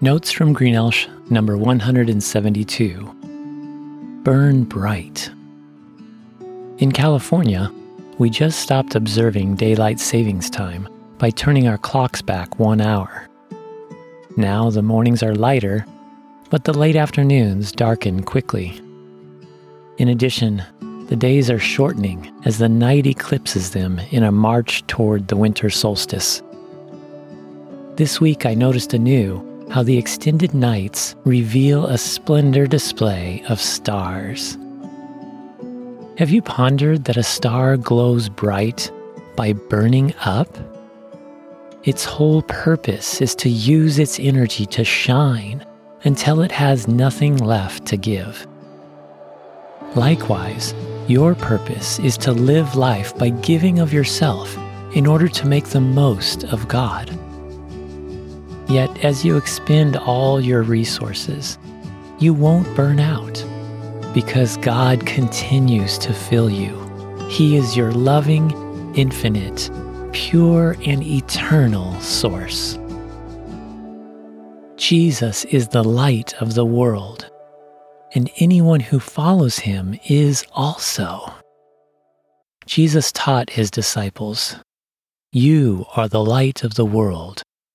Notes from Greenelsh, number 172. Burn bright. In California, we just stopped observing daylight savings time by turning our clocks back one hour. Now the mornings are lighter, but the late afternoons darken quickly. In addition, the days are shortening as the night eclipses them in a march toward the winter solstice. This week I noticed anew how the extended nights reveal a splendor display of stars. Have you pondered that a star glows bright by burning up? Its whole purpose is to use its energy to shine until it has nothing left to give. Likewise, your purpose is to live life by giving of yourself in order to make the most of God. Yet, as you expend all your resources, you won't burn out because God continues to fill you. He is your loving, infinite, pure, and eternal source. Jesus is the light of the world, and anyone who follows him is also. Jesus taught his disciples, You are the light of the world.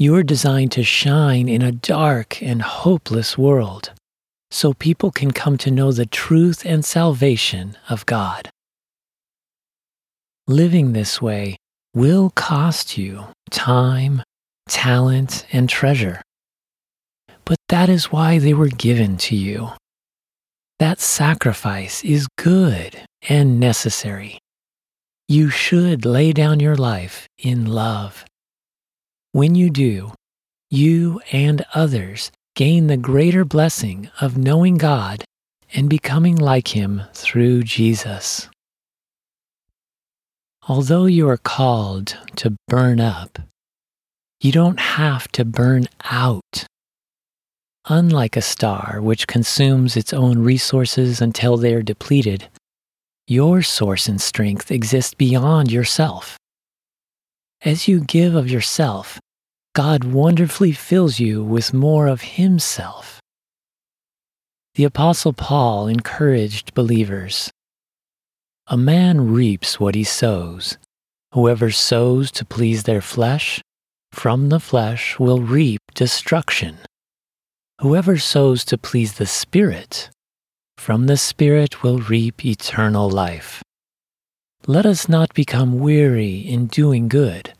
you are designed to shine in a dark and hopeless world so people can come to know the truth and salvation of God. Living this way will cost you time, talent, and treasure. But that is why they were given to you. That sacrifice is good and necessary. You should lay down your life in love. When you do, you and others gain the greater blessing of knowing God and becoming like Him through Jesus. Although you are called to burn up, you don't have to burn out. Unlike a star, which consumes its own resources until they are depleted, your source and strength exist beyond yourself. As you give of yourself, God wonderfully fills you with more of Himself. The Apostle Paul encouraged believers A man reaps what he sows. Whoever sows to please their flesh, from the flesh will reap destruction. Whoever sows to please the Spirit, from the Spirit will reap eternal life. Let us not become weary in doing good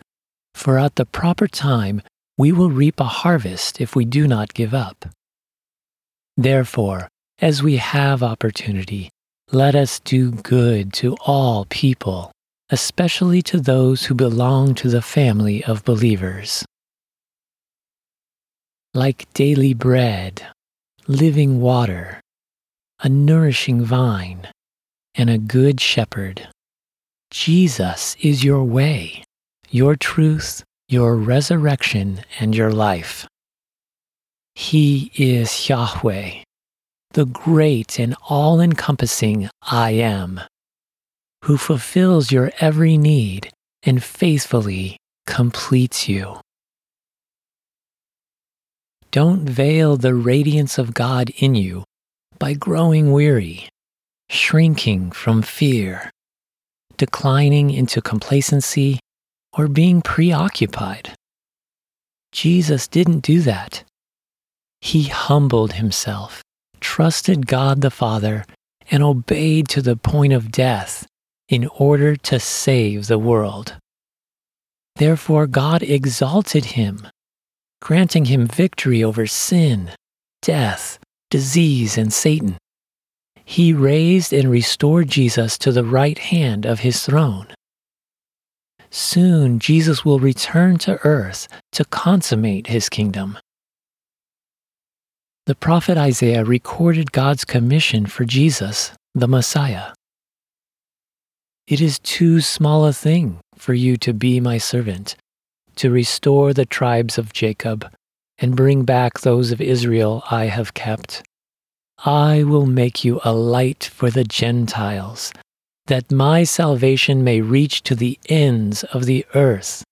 for at the proper time we will reap a harvest if we do not give up. Therefore, as we have opportunity, let us do good to all people, especially to those who belong to the family of believers. Like daily bread, living water, a nourishing vine, and a good shepherd, Jesus is your way your truth, your resurrection, and your life. He is Yahweh, the great and all encompassing I am, who fulfills your every need and faithfully completes you. Don't veil the radiance of God in you by growing weary, shrinking from fear, declining into complacency or being preoccupied. Jesus didn't do that. He humbled himself, trusted God the Father, and obeyed to the point of death in order to save the world. Therefore, God exalted him, granting him victory over sin, death, disease, and Satan. He raised and restored Jesus to the right hand of his throne soon Jesus will return to earth to consummate his kingdom. The prophet Isaiah recorded God's commission for Jesus, the Messiah. It is too small a thing for you to be my servant, to restore the tribes of Jacob and bring back those of Israel I have kept. I will make you a light for the Gentiles, that my salvation may reach to the ends of the earth.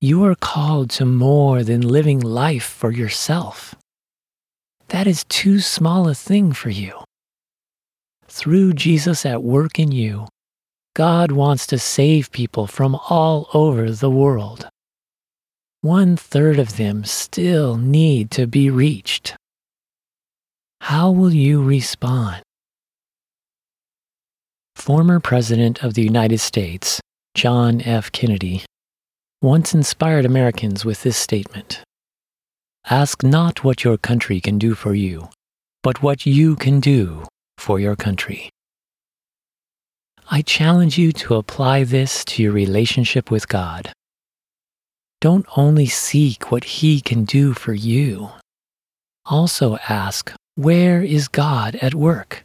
You are called to more than living life for yourself. That is too small a thing for you. Through Jesus at work in you, God wants to save people from all over the world. One third of them still need to be reached. How will you respond? Former President of the United States, John F. Kennedy, once inspired Americans with this statement Ask not what your country can do for you, but what you can do for your country. I challenge you to apply this to your relationship with God. Don't only seek what He can do for you, also ask, Where is God at work?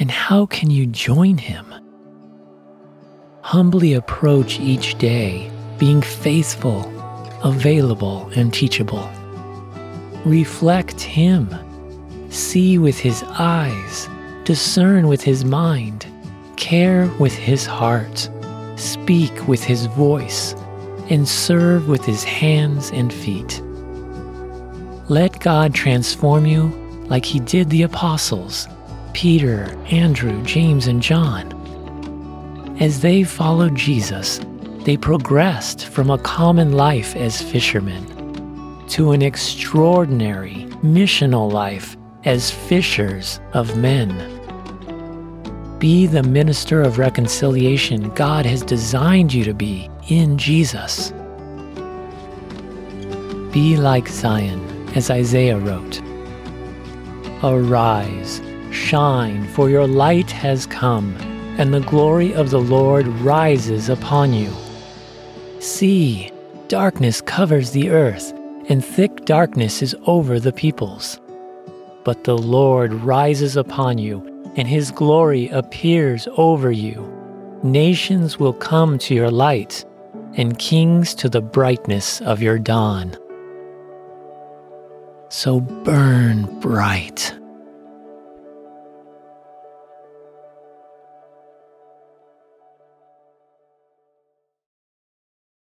And how can you join Him? Humbly approach each day being faithful, available, and teachable. Reflect Him. See with His eyes, discern with His mind, care with His heart, speak with His voice, and serve with His hands and feet. Let God transform you like He did the apostles, Peter, Andrew, James, and John. As they followed Jesus, they progressed from a common life as fishermen to an extraordinary missional life as fishers of men. Be the minister of reconciliation God has designed you to be in Jesus. Be like Zion, as Isaiah wrote. Arise, shine, for your light has come, and the glory of the Lord rises upon you. See, darkness covers the earth, and thick darkness is over the peoples. But the Lord rises upon you, and his glory appears over you. Nations will come to your light, and kings to the brightness of your dawn. So burn bright